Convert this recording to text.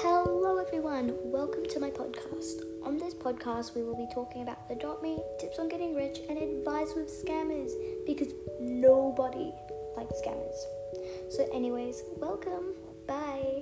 Hello, everyone. Welcome to my podcast. On this podcast, we will be talking about Adopt Me, tips on getting rich, and advice with scammers because nobody likes scammers. So, anyways, welcome. Bye.